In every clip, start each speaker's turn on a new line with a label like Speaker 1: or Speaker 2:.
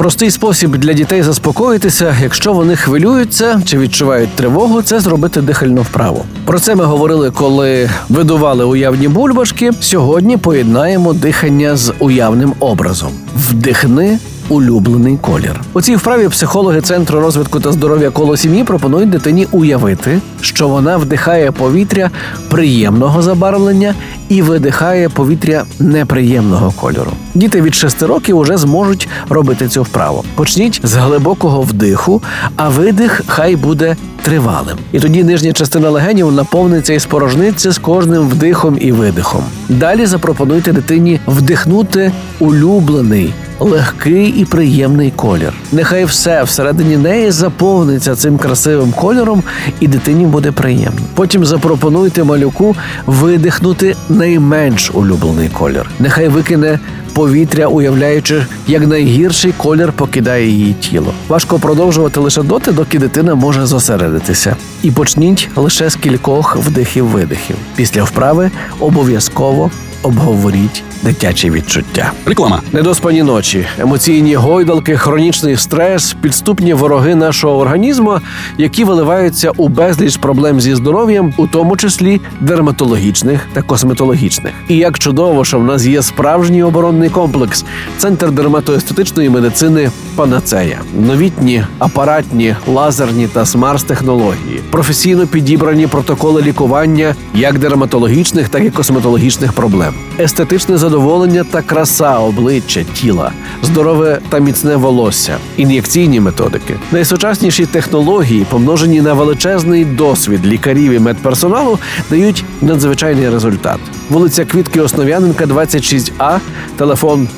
Speaker 1: Простий спосіб для дітей заспокоїтися, якщо вони хвилюються чи відчувають тривогу, це зробити дихальну вправу. Про це ми говорили, коли видували уявні бульбашки. Сьогодні поєднаємо дихання з уявним образом. Вдихни. Улюблений колір у цій вправі психологи центру розвитку та здоров'я коло сім'ї пропонують дитині уявити, що вона вдихає повітря приємного забарвлення і видихає повітря неприємного кольору. Діти від 6 років уже зможуть робити цю вправу. Почніть з глибокого вдиху, а видих хай буде тривалим. І тоді нижня частина легенів наповниться і спорожниться з кожним вдихом і видихом. Далі запропонуйте дитині вдихнути улюблений. Легкий і приємний колір. Нехай все всередині неї заповниться цим красивим кольором, і дитині буде приємно. Потім запропонуйте малюку видихнути найменш улюблений колір. Нехай викине повітря, уявляючи, як найгірший колір покидає її тіло. Важко продовжувати лише доти, доки дитина може зосередитися. І почніть лише з кількох вдихів-видихів. Після вправи обов'язково обговоріть дитячі відчуття.
Speaker 2: Реклама.
Speaker 1: Недоспані ночі, емоційні гойдалки, хронічний стрес, підступні вороги нашого організму, які виливаються у безліч проблем зі здоров'ям, у тому числі дерматологічних та косметологічних. І як чудово, що в нас є справжній оборонний комплекс, центр дерматоестетичної медицини Панацея, новітні апаратні, лазерні та смарт-технології, професійно підібрані протоколи лікування як дерматологічних, так і косметологічних проблем, естетичне задоволення та краса обличчя тіла, здорове та міцне волосся, ін'єкційні методики, найсучасніші технології, помножені на величезний досвід лікарів і медперсоналу, дають надзвичайний результат. Вулиця Квітки Основ'яненка, 26А, телефон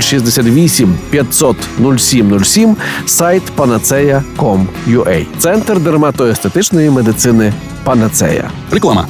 Speaker 1: 068 500 0707, сайт panaceia.com.ua. Центр дерматоестетичної медицини Панацея.
Speaker 2: Реклама.